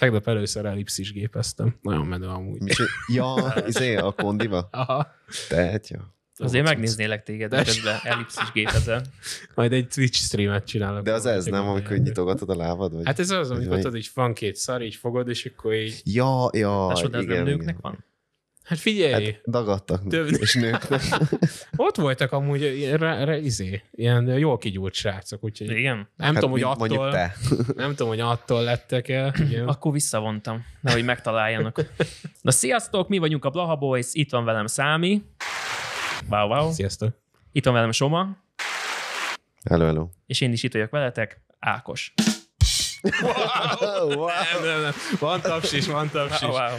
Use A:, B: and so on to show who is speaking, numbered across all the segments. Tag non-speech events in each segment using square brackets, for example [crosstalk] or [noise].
A: Tegnap először ellipszis gépeztem. Nagyon menő amúgy.
B: Mi csi- ja, izé, a kondiva?
A: Aha.
B: Tehetja.
C: Azért
A: Ó,
C: megnéznélek téged, de közben ellipszis gépezel.
A: Majd egy Twitch streamet csinálok.
B: De az ez nem, amikor nyitogatod a lábad? Vagy?
A: Hát ez az, amikor tudod, így van két szar, így fogod, és akkor így...
B: Ja, ja,
C: Tásod, ez nem
B: igen,
C: nőknek
B: igen.
C: van?
A: Hát figyelj,
B: Hát dagadtak
A: Több-
B: és nőknek. [laughs]
A: ott voltak amúgy ilyen, re, re, izé, ilyen jól kigyúrt srácok, úgyhogy
C: Igen?
A: nem
B: Hát
A: tudom, hogy attól,
B: te. [laughs]
A: nem tudom, hogy attól lettek el. Igen.
C: Akkor visszavontam, nehogy megtaláljanak. Na sziasztok, mi vagyunk a Blaha Boys, itt van velem Számi. Wow, wow.
A: Sziasztok.
C: Itt van velem Soma,
B: Hello, hello.
C: és én is itt vagyok veletek, Ákos.
B: wow.
A: Nem, nem, nem. Van taps is, van taps is.
C: Wow, wow.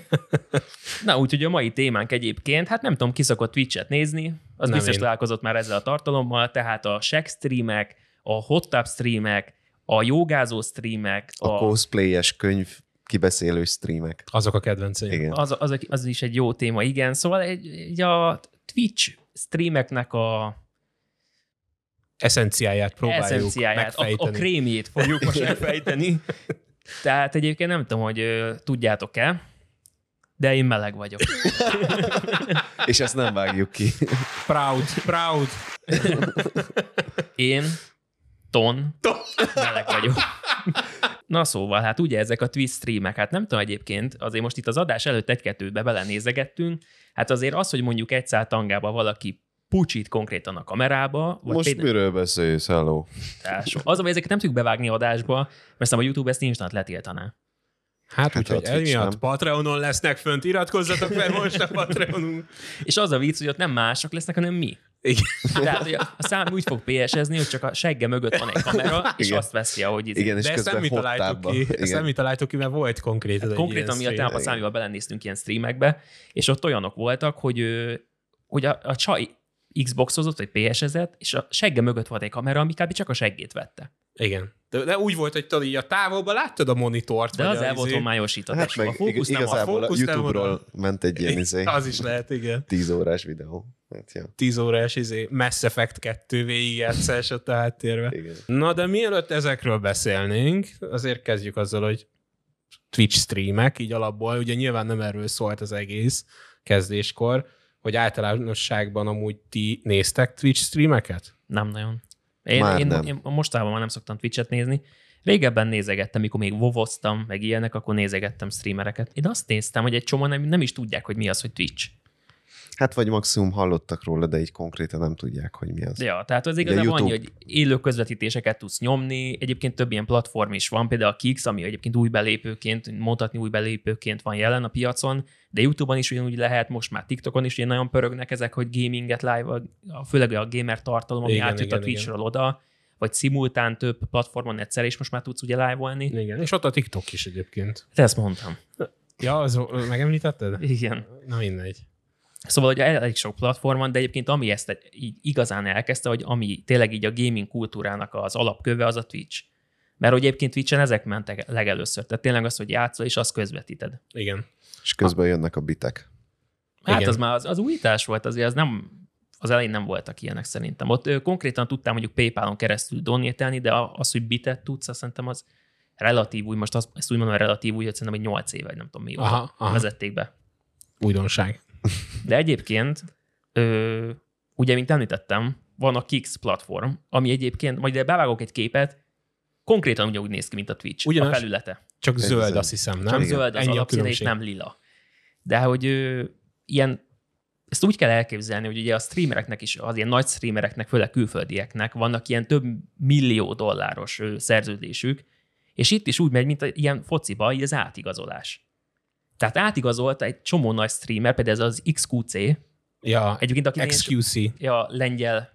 C: [laughs] Na, úgyhogy a mai témánk egyébként, hát nem tudom, ki szokott Twitch-et nézni, az
A: Nem
C: biztos
A: én.
C: találkozott már ezzel a tartalommal, tehát a Shack streamek, a hot tub streamek, a jogázó streamek,
B: A cosplayes könyv kibeszélő streamek.
A: Azok a kedvenceim.
B: Igen.
C: az, az, az is egy jó téma, igen. Szóval egy, egy a Twitch streameknek a
A: Eszenciáját próbáljuk
C: eszenciáját, a, a
A: megfejteni.
C: krémjét fogjuk most [laughs] megfejteni. Tehát egyébként nem tudom, hogy tudjátok-e, de én meleg vagyok. [laughs]
B: És ezt nem vágjuk ki.
A: Proud, proud.
C: Én, Ton, meleg vagyok. Na szóval, hát ugye ezek a Twitch streamek, hát nem tudom egyébként, azért most itt az adás előtt egy-kettőbe belenézegettünk, hát azért az, hogy mondjuk egy szál tangába valaki pucsít konkrétan a kamerába, vagy
B: Most
C: például,
B: miről beszélsz, hello?
C: az, az, hogy ezeket nem tudjuk bevágni adásba, mert aztán a YouTube ezt instant letiltaná.
A: Hát,
B: Hát
A: úgyhogy emiatt. Patreonon lesznek fönt, iratkozzatok fel most a Patreonunk.
C: És az a vicc, hogy ott nem mások lesznek, hanem mi.
A: Igen.
C: Tehát hogy a a szám úgy fog PS-ezni, hogy csak a segge mögött van egy kamera, és
B: Igen.
C: azt veszi, ahogy izé.
B: Igen, és
A: De ezt nem mi találtuk ki, ezt nem mi találtuk ki, mert volt konkrétan egy
C: Konkrétan mi a tegnap a Számival belenéztünk ilyen streamekbe, és ott olyanok voltak, hogy, hogy a, a csaj Xboxozott, vagy PS-ezett, és a segge mögött volt egy kamera, ami kb. csak a seggét vette.
A: Igen. De, de úgy volt, hogy tudod, így a távolban láttad a monitort.
C: De
A: vagy
C: az el volt homályosítva.
B: Hát meg
C: a fókusz nem
B: a
A: fókusz nem
B: YouTube-ról ment egy ilyen izé,
A: Az is lehet, igen.
B: 10 órás videó. Hát, ja.
A: 10 órás izé, Mass Effect 2 végigjátszás ott a háttérbe.
B: Igen.
A: Na, de mielőtt ezekről beszélnénk, azért kezdjük azzal, hogy Twitch streamek, így alapból, ugye nyilván nem erről szólt az egész kezdéskor, hogy általánosságban amúgy ti néztek Twitch streameket?
C: Nem nagyon. Én,
B: Már
C: én,
B: nem.
C: én mostában már nem szoktam Twitch-et nézni. Régebben nézegettem, mikor még vovoztam, meg ilyenek, akkor nézegettem streamereket. Én azt néztem, hogy egy csomó nem, nem is tudják, hogy mi az, hogy Twitch.
B: Hát vagy maximum hallottak róla, de így konkrétan nem tudják, hogy mi az.
C: Ja, tehát az igazából annyi,
B: YouTube-
C: hogy élő közvetítéseket tudsz nyomni, egyébként több ilyen platform is van, például a Kix, ami egyébként új belépőként, mondhatni új belépőként van jelen a piacon, de YouTube-on is ugyanúgy lehet, most már TikTokon is ilyen nagyon pörögnek ezek, hogy gaminget live, a- főleg a gamer tartalom, ami
A: Igen,
C: átjött
A: igen,
C: a Twitchről oda, vagy szimultán több platformon egyszer, és most már tudsz ugye live-olni.
A: Igen, és ott a TikTok is egyébként.
C: Te ezt mondtam.
A: Ja, az, megemlítetted?
C: Igen.
A: Na mindegy.
C: Szóval, hogy elég sok platform van, de egyébként ami ezt így igazán elkezdte, hogy ami tényleg így a gaming kultúrának az alapköve, az a Twitch. Mert hogy egyébként Twitch-en ezek mentek legelőször. Tehát tényleg az, hogy játszol, és azt közvetíted.
A: Igen.
B: És közben jönnek a bitek.
C: Hát
A: Igen.
C: az már az, az újítás volt, azért az nem, az elején nem voltak ilyenek szerintem. Ott ö, konkrétan tudtam mondjuk PayPal-on keresztül donételni, de a- az, hogy bitet tudsz, azt szerintem az relatív új, most azt, ezt úgy mondom, hogy relatív új, hogy szerintem egy 8 éve, vagy nem tudom mióta
A: Aha, aha.
C: vezették be.
A: Újdonság.
C: De egyébként, ö, ugye, mint említettem, van a Kix platform, ami egyébként, majd ide bevágok egy képet, konkrétan ugyanúgy néz ki, mint a Twitch,
A: Ugyanas-
C: a felülete.
A: Csak
B: Ez
A: zöld,
B: az.
A: azt hiszem, nem?
C: Csak
B: Igen.
C: zöld az
A: Ennyi
C: alapszíne, és nem lila. De hogy ö, ilyen, ezt úgy kell elképzelni, hogy ugye a streamereknek is, az ilyen nagy streamereknek, főleg külföldieknek vannak ilyen több millió dolláros ö, szerződésük, és itt is úgy megy, mint a, ilyen fociba, így az átigazolás. Tehát átigazolt egy csomó nagy streamer, például ez az XQC,
A: Ja,
C: egyébként aki
A: XQC.
C: ja, lengyel,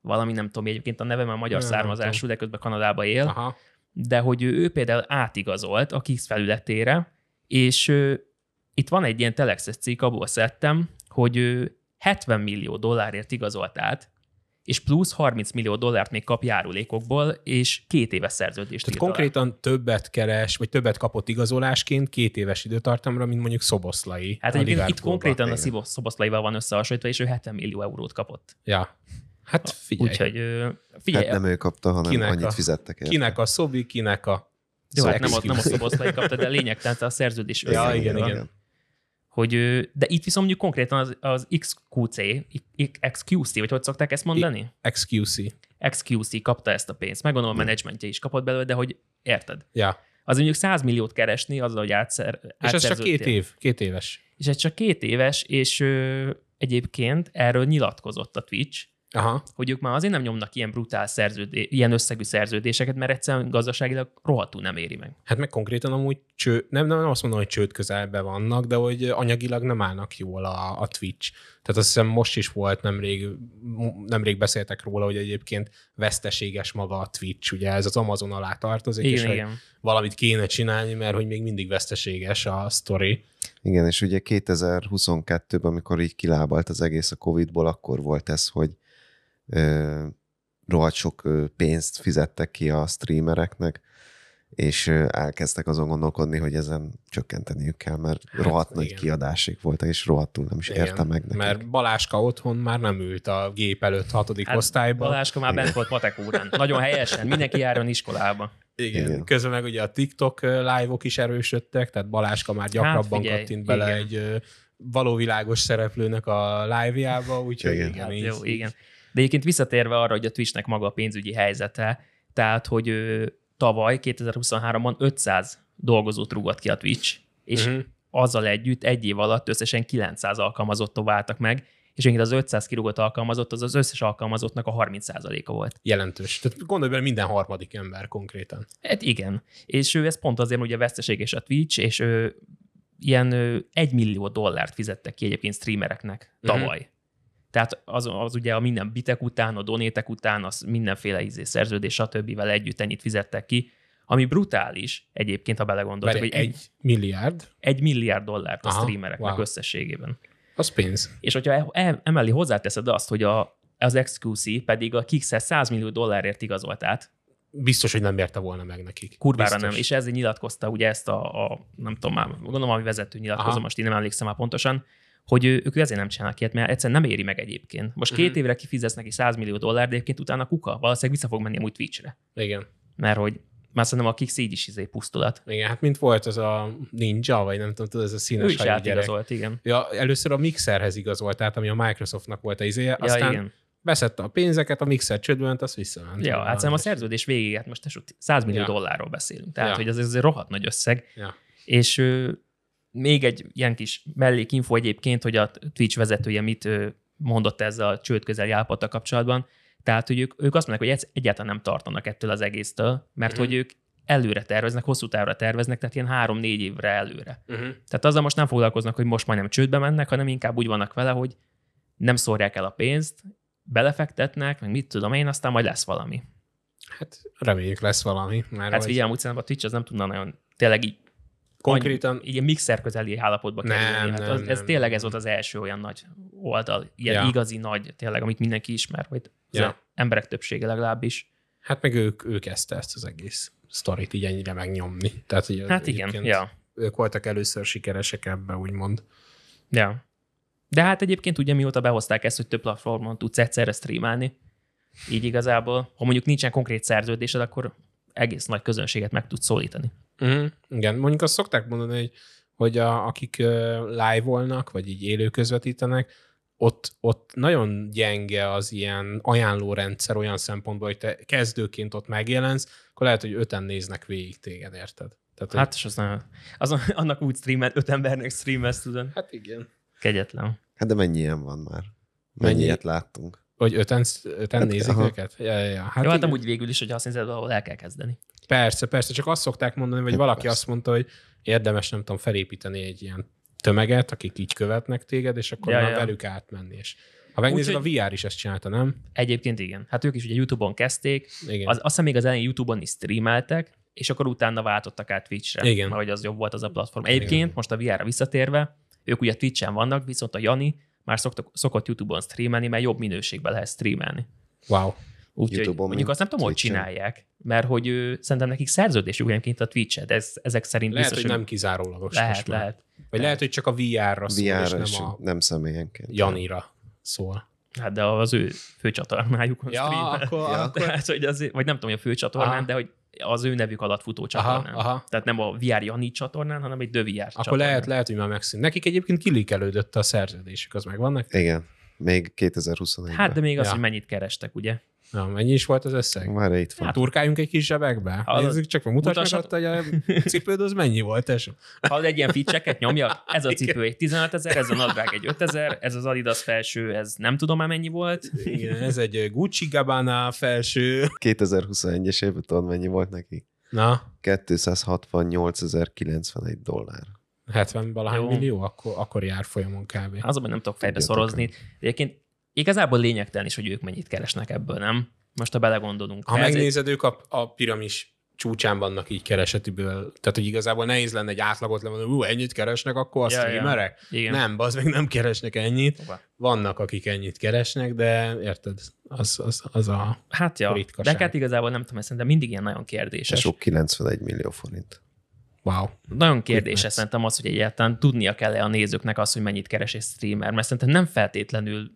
C: valami nem tudom egyébként a neve, mert magyar
A: Nem,
C: származású, de közben Kanadába él,
A: Aha.
C: de hogy ő, ő például átigazolt a Kix felületére, és ő, itt van egy ilyen telexes cikk, abból szedtem, hogy ő 70 millió dollárért igazolt át, és plusz 30 millió dollárt még kap járulékokból, és két éves szerződést
A: Tehát
C: írt alá.
A: konkrétan többet keres, vagy többet kapott igazolásként két éves időtartamra, mint mondjuk Szoboszlai.
C: Hát
A: a
C: egyébként itt konkrétan a
B: igen.
C: Szibo- Szoboszlaival van összehasonlítva, és ő 70 millió eurót kapott.
A: Ja. Hát figyelj.
C: Úgyhogy figyelj,
B: Hát nem ő kapta, hanem
A: Kinek
B: annyit
A: a-
B: fizettek érte.
A: Kinek a Szobi, kinek a
C: Jó, hát nem, a- nem a szoboszlai kapta, de lényegtelen a szerződés
A: Ja,
C: összegével.
A: igen, igen.
C: Hogy, de itt viszont mondjuk konkrétan az, az XQC, XQC, vagy hogy szokták ezt mondani?
A: XQC.
C: XQC kapta ezt a pénzt. Megmondom, a menedzsmentje is kapott belőle, de hogy érted?
A: Ja.
C: Az mondjuk 100 milliót keresni azzal, hogy átszer,
A: És ez csak két év, két éves.
C: És ez csak két éves, és ö, egyébként erről nyilatkozott a Twitch,
A: Aha.
C: hogy ők már azért nem nyomnak ilyen brutál szerződé, ilyen összegű szerződéseket, mert egyszerűen gazdaságilag rohadtul nem éri meg.
A: Hát meg konkrétan amúgy cső, nem, nem azt mondom, hogy csőd közelben vannak, de hogy anyagilag nem állnak jól a, a Twitch. Tehát azt hiszem most is volt, nemrég, nemrég beszéltek róla, hogy egyébként veszteséges maga a Twitch, ugye ez az Amazon alá tartozik, és
C: Igen,
A: hogy
C: igen.
A: valamit kéne csinálni, mert hogy még mindig veszteséges a sztori.
B: Igen, és ugye 2022-ben, amikor így kilábalt az egész a Covid-ból, akkor volt ez, hogy rohadt sok pénzt fizettek ki a streamereknek, és elkezdtek azon gondolkodni, hogy ezen csökkenteniük kell, mert
A: Hát,
B: rohadt nagy
A: igen.
B: kiadásig voltak, és rohadtul nem is érte meg nekik.
A: Mert Baláska otthon már nem ült a gép előtt hatodik
C: Hát
A: osztályban.
C: Baláska már bent volt matek órán. Nagyon helyesen. Mindenki járjon iskolába.
A: Igen.
B: Igen.
A: Igen. Közben meg ugye a TikTok live-ok is erősödtek, tehát Baláska már gyakrabban
C: Hát figyelj,
A: kattint bele
C: igen.
A: egy ö, való világos szereplőnek a live-jába, úgyhogy
B: Igen.
A: igen, igen
C: Hát
A: így,
C: jó, igen. De egyébként visszatérve arra, hogy a Twitchnek maga a pénzügyi helyzete, tehát, hogy ő, tavaly, 2023-ban 500 dolgozót rúgott ki a Twitch, és
A: Mhm.
C: azzal együtt egy év alatt összesen 900 alkalmazottok váltak meg, és egyébként az 500 kirúgott alkalmazott, az az összes alkalmazottnak a 30%-a volt.
A: jelentős. Tehát gondolj bele, minden harmadik ember konkrétan.
C: Hát igen. És ő ez pont azért, hogy a veszteséges a Twitch, és ő ilyen ö, 1 millió dollárt fizettek ki egyébként streamereknek
A: Mhm.
C: tavaly. Tehát az, az ugye a minden bitek után, a donétek után, az mindenféle izé, szerződés, stb. együtt ennyit fizettek ki, ami brutális egyébként, ha belegondoltok,
A: Várj,
C: hogy egy,
A: egy milliárd,
C: egy milliárd dollárt a
A: Aha,
C: streamereknek
A: wow.
C: összességében.
A: az pénz.
C: És hogyha e- e- emellé hozzáteszed azt, hogy a, az XQC pedig a Kixer 100 millió dollárért igazolt át,
A: Biztos, hogy nem érte volna meg nekik.
C: kurvára
A: Biztos.
C: nem, és ezért nyilatkozta ugye ezt a, a nem tudom már, gondolom, ami vezető nyilatkozó,
A: Aha.
C: most én nem emlékszem már pontosan, hogy ő, ők ezért nem csinálnak ilyet, mert egyszerűen nem éri meg egyébként. Most két
A: Mhm.
C: évre kifizetsz neki 100 millió dollár, de egyébként utána kuka, valószínűleg vissza fog menni amúgy Twitchre.
A: Igen.
C: Mert hogy már szerintem a Kix így is izé pusztulat.
A: Igen, hát mint volt az a ninja, vagy nem tudom, tudod, ez a
C: Ő
A: színes
C: is
A: hajú gyerek.
C: átigazolt, igen.
A: Ja, először a Mixerhez igazolt, tehát ami a Microsoftnak volt a izéje,
C: Ja,
A: aztán
C: igen.
A: beszedte a pénzeket, a Mixer csődbe ment, azt visszament.
C: Ja, hát szerintem a szerződés végéig, hát most tesó, 100 millió
A: Ja.
C: dollárról beszélünk. Tehát,
A: Ja.
C: hogy az, ez egy rohadt nagy összeg.
A: Ja.
C: És még egy ilyen kis mellékinfo egyébként, hogy a Twitch vezetője mit mondott ezzel a csőd közeli állapottal kapcsolatban. Tehát, hogy ők, ők azt mondják, hogy egyáltalán nem tartanak ettől az egésztől, mert
A: Mhm.
C: hogy ők előre terveznek, hosszú távra terveznek, tehát ilyen három-négy évre előre.
A: Uh-huh.
C: Tehát azzal most nem foglalkoznak, hogy most majdnem csődbe mennek, hanem inkább úgy vannak vele, hogy nem szórják el a pénzt, belefektetnek, meg mit tudom én, aztán majd lesz valami.
A: Hát reméljük lesz valami. Mert
C: Hát
A: hogy
C: figyelem, úgy szerintem a Twitch az nem tudna nagyon tényleg így
A: konkrétan
C: így ilyen mixer közeli állapotba
A: Nem,
C: kerülni. Hát
A: nem,
C: ez
A: nem,
C: tényleg ez volt az első olyan nagy oldal, ilyen
A: Ja.
C: igazi nagy, tényleg, amit mindenki ismer, vagy
A: Ja.
C: az emberek többsége legalábbis.
A: Hát meg ők, ők kezdte ezt az egész sztorit így ennyire megnyomni. Tehát, hogy
C: Hát igen, ja.
A: Ők voltak először sikeresek ebbe, úgymond.
C: ja. De hát egyébként ugye mióta behozták ezt, hogy több platformon tudsz egyszerre streamálni, így igazából, ha mondjuk nincsen konkrét szerződésed, akkor egész nagy közönséget meg tudsz szólítani.
A: Uh-huh. Igen, mondjuk azt szokták mondani, hogy, hogy a, akik live-olnak, vagy így élő közvetítenek, ott, ott nagyon gyenge az ilyen ajánlórendszer olyan szempontból, hogy te kezdőként ott megjelensz, akkor lehet, hogy öten néznek végig téged, érted? Tehát,
C: Hát, és az, nagyon, az annak úgy streamel, öt embernek streamelsz, tudod.
A: hát igen.
C: Kegyetlen.
B: Hát de mennyi ilyen van már?
A: Mennyi?
B: Mennyi ilyet láttunk?
A: Hogy öten, öten
B: Hát,
A: nézik
B: aha.
A: őket? Ja, ja, ja.
C: Hát Jó, hát amúgy végül is, hogy azt hiszed, ahol el kell kezdeni.
A: Persze, persze, csak azt szokták mondani, vagy valaki
B: persze.
A: azt mondta, hogy érdemes, nem tudom, felépíteni egy ilyen tömeget, akik így követnek téged, és akkor
C: Ja,
A: már
C: ja.
A: velük átmenni. És ha megnézed,
C: Úgyhogy-
A: a VR is ezt csinálta, nem?
C: Egyébként igen. Hát ők is ugye YouTube-on kezdték,
A: Igen.
C: az, azt hiszem még az elején YouTube-on is streameltek, és akkor utána váltottak át Twitch-re,
A: Igen.
C: mert hogy az jobb volt az a platform. Egyébként most a VR-ra visszatérve, ők ugye Twitch-en vannak, viszont a Jani már szoktak, szokott YouTube-on streamelni, mert jobb minőségben lehet streamelni.
A: Wow.
C: Úgyhogy mondjuk
B: mint
C: azt nem tudom, hogy csinálják, mert hogy ő, szerintem nekik szerződésük egyébként a Twitch-e, de ez, ezek szerint
A: Lehet,
C: biztos,
A: hogy nem kizárólagos
C: lehet,
A: most már.
C: lehet.
A: Vagy lehet, hogy csak a VR-ra szól,
B: VR-ra
A: és nem a
B: nem személyenként.
A: Janira szól.
C: Hát de az ő főcsatornájukon
A: Ja,
C: streamel.
A: akkor,
B: Ja.
A: akkor
C: Tehát, hogy azért, vagy nem tudom, hogy a főcsatornán,
A: Aha.
C: de hogy az ő nevük alatt futó
A: Aha,
C: csatornán.
A: aha.
C: Tehát nem a VR Jani csatornán, hanem egy The VR
A: Akkor
C: csatornán.
A: lehet, lehet, hogy már megszűnt. Nekik egyébként kilikelődött a szerződésük, az megvannak?
B: Igen. Még 2021-ben.
C: Hát, de még az,
A: Ja.
C: hogy mennyit kerestek, ugye?
A: Na, mennyi is volt az összeg?
B: Már itt van.
A: Hát turkáljunk egy kis zsebekbe.
C: Hallod?
A: Nézzük csak, meg mutass meg ott, hogy a cipőd az mennyi volt, tesó.
C: Ha egy ilyen ficseket nyomja, ez a cipő egy 15 ezer, ez a nadrág egy 5 ezer, ez az Adidas felső, ez nem tudom már mennyi volt.
A: Igen, ez egy Gucci Gabbana felső.
B: 2021-es évben tudod, mennyi volt neki?
A: Na,
B: 268.091 dollár.
A: 70 valahány millió, akkor, akkor jár folyamon kb.
C: Az, hogy nem tudok fejbe szorozni. De Egyébként igazából lényegtelen is, hogy ők mennyit keresnek ebből, nem? Most ha belegondolunk.
A: Ha
C: Ez egy-
A: megnézed, ők a, a piramis csúcsán vannak így keresetiből. Tehát, hogy igazából nehéz lenne egy átlagot lemondani, hogy ennyit keresnek, akkor a
C: Ja, ja.
A: streamerek?
C: Igen.
A: Nem, az meg nem keresnek ennyit.
C: Hova?
A: Vannak, akik ennyit keresnek, de érted, az, az, az a...
C: Hát ja,
A: Ritkaság.
C: de hát igazából nem tudom, szerintem mindig ilyen nagyon kérdéses.
B: Sok 91 millió forint.
A: Wow.
C: Nagyon kérdéses szerintem az, hogy egyáltalán tudnia kell-e a nézőknek az, hogy mennyit keres egy streamer, mert szerintem nem feltétlenül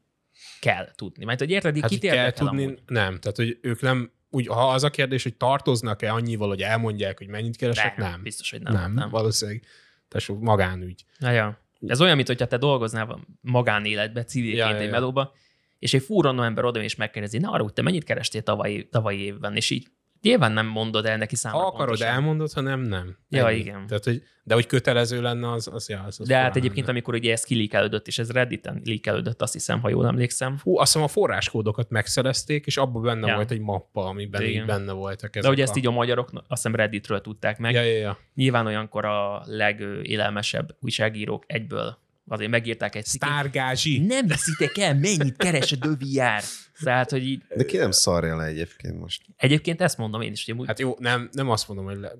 C: kell tudni. Mert hogy érted,
A: Hát
C: kit
A: hogy kell tudni,
C: amúgy?
A: nem. Tehát, hogy ők nem, úgy, ha az a kérdés, hogy tartoznak-e annyival, hogy elmondják, hogy mennyit keresnek, nem. nem.
C: Biztos, hogy nem.
A: Nem, nem. valószínűleg tesó, magánügy.
C: Ja, ja. Ez olyan, mint hogyha te dolgoznál magánéletbe, civilként
A: Ja,
C: ja, egy
A: ja.
C: melóba, és egy fú random ember oda és megkérdezi, na arra, hogy te mennyit kerestél tavalyi, tavalyi évben, és így nyilván nem mondod el neki számra
A: Ha akarod,
C: pontosan.
A: elmondod, ha nem, nem.
C: Ja,
A: Ennyi.
C: igen.
A: Tehát, hogy, de hogy kötelező lenne, az, az, ja, az, az
C: De hát egyébként,
A: lenne.
C: amikor ugye ez kilíkelődött, és ez Redditen líkelődött, azt hiszem, ha jól emlékszem.
A: Fú, azt hiszem a forráskódokat megszerezték, és abban benne
C: Ja.
A: volt egy mappa, amiben
C: Igen.
A: így benne voltak ezek
C: De ugye
A: a...
C: ezt így a magyarok, azt hiszem Redditről tudták meg.
A: Ja, ja, ja.
C: Nyilván olyankor a legélelmesebb újságírók egyből azért megírták egy cikket.
A: Sztárgázsi.
C: Nem viszitek el, mennyit keres a dövijár. Tehát, hogy így,
B: De ki nem szarja le egyébként most?
C: egyébként ezt mondom én is, hogy amúgy
A: Hát jó, nem, nem azt mondom, hogy le,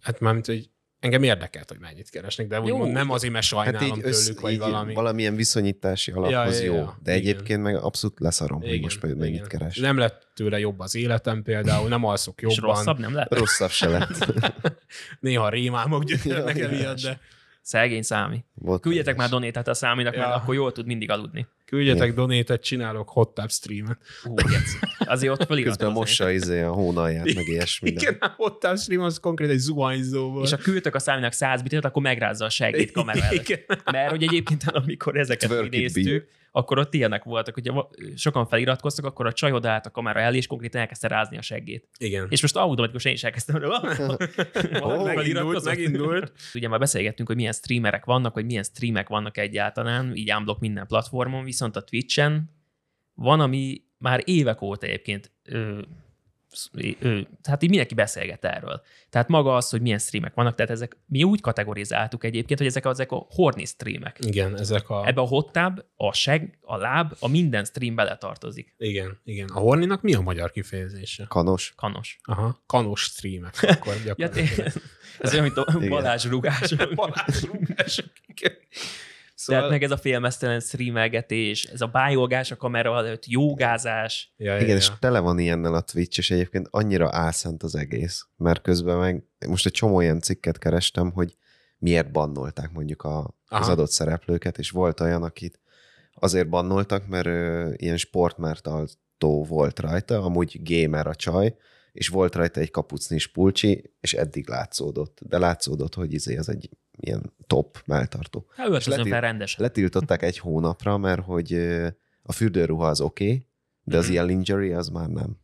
A: hát mármint, hogy engem érdekelt, hogy mennyit keresnek, de
C: Jó,
A: úgymond nem azért, mert sajnálom
B: Hát így,
A: tőlük,
B: össz,
A: vagy
B: így
A: valami.
B: valamilyen viszonyítási alaphoz
A: Ja, ja,
B: jó.
A: ja.
B: De
A: Igen.
B: egyébként meg abszolút leszarom, hogy most például mennyit
A: igen.
B: keres.
A: Nem lett tőle jobb az életem például, nem alszok
C: és
A: jobban.
C: rosszabb nem lett?
B: Rosszabb se lett. [laughs]
A: Néha rémálmok [laughs] gyötörnek
B: Ja,
A: emiatt, de
C: Szegény számi.
B: Volt
C: Küldjetek már donétet a száminak,
A: Ja.
C: mert akkor jól tud mindig aludni.
A: Küldjetek donétet, csinálok hot tub streamet.
C: Hú. Azért ott
B: Közben
C: feliratkozni.
B: mossa izé a hónalját, meg ilyesmi.
A: Igen, a hot tub stream az konkrét egy zuhanyzó volt.
C: És ha küldtök a száminak 100 bitet, akkor megrázza a segít kamera. Mert hogy egyébként, [laughs] amikor ezeket néztük, akkor ott ilyenek voltak, hogy sokan feliratkoztak, akkor a csaj odaállt a kamera elé, és konkrétan elkezdte rázni a seggét.
A: Igen.
C: És most automatikusan én is elkezdtem, hogy [laughs]
A: Ó, megindult, megindult.
C: Ugye már beszélgettünk, hogy milyen streamerek vannak, hogy milyen streamek vannak egyáltalán, így unblock minden platformon, viszont a Twitch-en van, ami már évek óta egyébként ö, ö, tehát így mindenki beszélget erről. Tehát maga az, hogy milyen streamek vannak, tehát ezek, mi úgy kategorizáltuk egyébként, hogy ezek, a- ezek a horny streamek.
A: Igen, ezek a...
C: Ebbe a hot tub, a seg, a láb, a minden stream beletartozik.
A: Igen, igen. A horninak mi a magyar kifejezése?
B: Kanos.
C: Kanos.
A: Aha, kanos streamek. [laughs] Akkor
C: Ja,
A: gyakorlatilag.
C: tényleg. ez olyan, mint a. Balázs rugás. [laughs]
A: Balázs rúgások, igen.
C: Tehát
A: Szóval...
C: meg ez a félmeztelen streamelgetés, ez a bájolgás a kamera előtt, jogázás.
A: Ja, ja,
B: Igen,
A: ja.
B: és tele van ilyennel a Twitch, és egyébként annyira álszent az egész, mert közben meg most egy csomó ilyen cikket kerestem, hogy miért bannolták mondjuk a, az adott szereplőket, és volt olyan, akit azért bannoltak, mert ö, ilyen sportmártaltó volt rajta, amúgy gamer a csaj, és volt rajta egy kapucnis pulcsi, és eddig látszódott. De látszódott, hogy izé az egy ilyen top melltartó.
C: Hát öltözön
B: leti-
C: fel rendesen.
B: Letiltották egy hónapra, mert hogy a fürdőruha az oké, okay, de az
C: Mhm.
B: ilyen lingerie az már nem.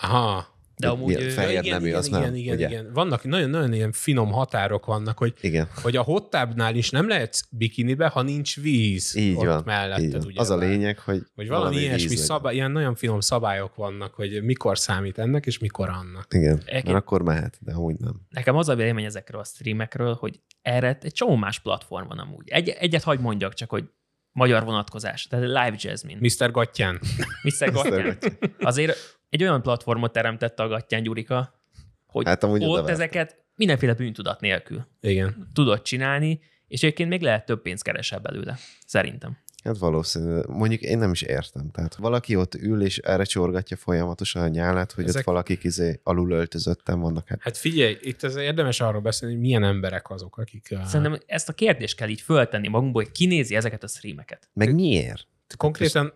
A: Aha.
C: De amúgy
B: ilyen
C: ő-
B: fehér
A: Ja, igen,
B: nemű,
A: igen,
B: az
A: igen,
B: nem,
A: igen,
B: ugye?
A: igen. Vannak nagyon-nagyon ilyen finom határok vannak, hogy,
B: Igen,
A: hogy a hot tubnál is nem lehetsz bikinibe, ha nincs víz
B: így
A: ott
B: van.
A: melletted.
B: így van.
A: Ugye,
B: Az a lényeg, hogy,
A: Hogy valami, ilyesmi
B: víz legyen.
A: szabály, ilyen nagyon finom szabályok vannak, hogy mikor számít ennek, és mikor annak.
B: Igen,
C: Egyébként-
B: mert akkor mehet, de amúgy nem.
C: Nekem az a vélemény ezekről a streamekről, hogy erre egy csomó más platform van amúgy. Egy, egyet hagy mondjak csak, hogy magyar vonatkozás, tehát Live Jasmine.
A: Mr. Gattyán.
C: Mr. Gattyán. Azért egy olyan platformot teremtett a Gattyán Gyurika, hogy
B: Hát amúgy
C: ott ezeket mindenféle bűntudat nélkül
A: Igen.
C: tudod csinálni, és egyébként még lehet több pénzt keresel belőle. Szerintem.
B: Hát valószínű. Mondjuk én nem is értem. Tehát valaki ott ül, és erre csorgatja folyamatosan a nyálát, hogy
A: Ezek-
B: ott valakik izé alul öltözöttem vannak. Hát
A: Hát figyelj, itt ez érdemes arról beszélni, hogy milyen emberek azok, akik... uh,
C: Szerintem ezt a kérdést kell így föltenni magunkból, hogy kinézi ezeket a streameket.
B: meg miért?
A: Konkrétan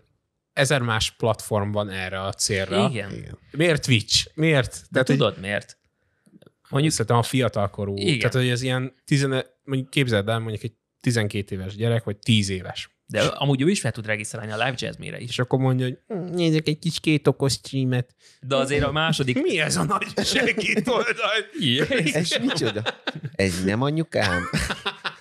A: ezer más platform van erre a célra.
C: Igen.
B: Igen.
A: Miért Twitch? Miért?
C: De
A: hogy-
C: tudod miért?
A: mondjuk szerintem a fiatalkorú,
C: Igen.
A: tehát hogy ez ilyen, tizene, mondjuk képzeld el, mondjuk egy 12 éves gyerek, vagy 10 éves.
C: De amúgy ő is fel tud regisztrálni a live jazzmére is.
A: És akkor mondja, hogy "Hm, nézzek egy kis két okos streamet.
C: De azért a második...
A: Mi ez a nagy segít oldal?
B: Ez micsoda? Ez nem anyukám?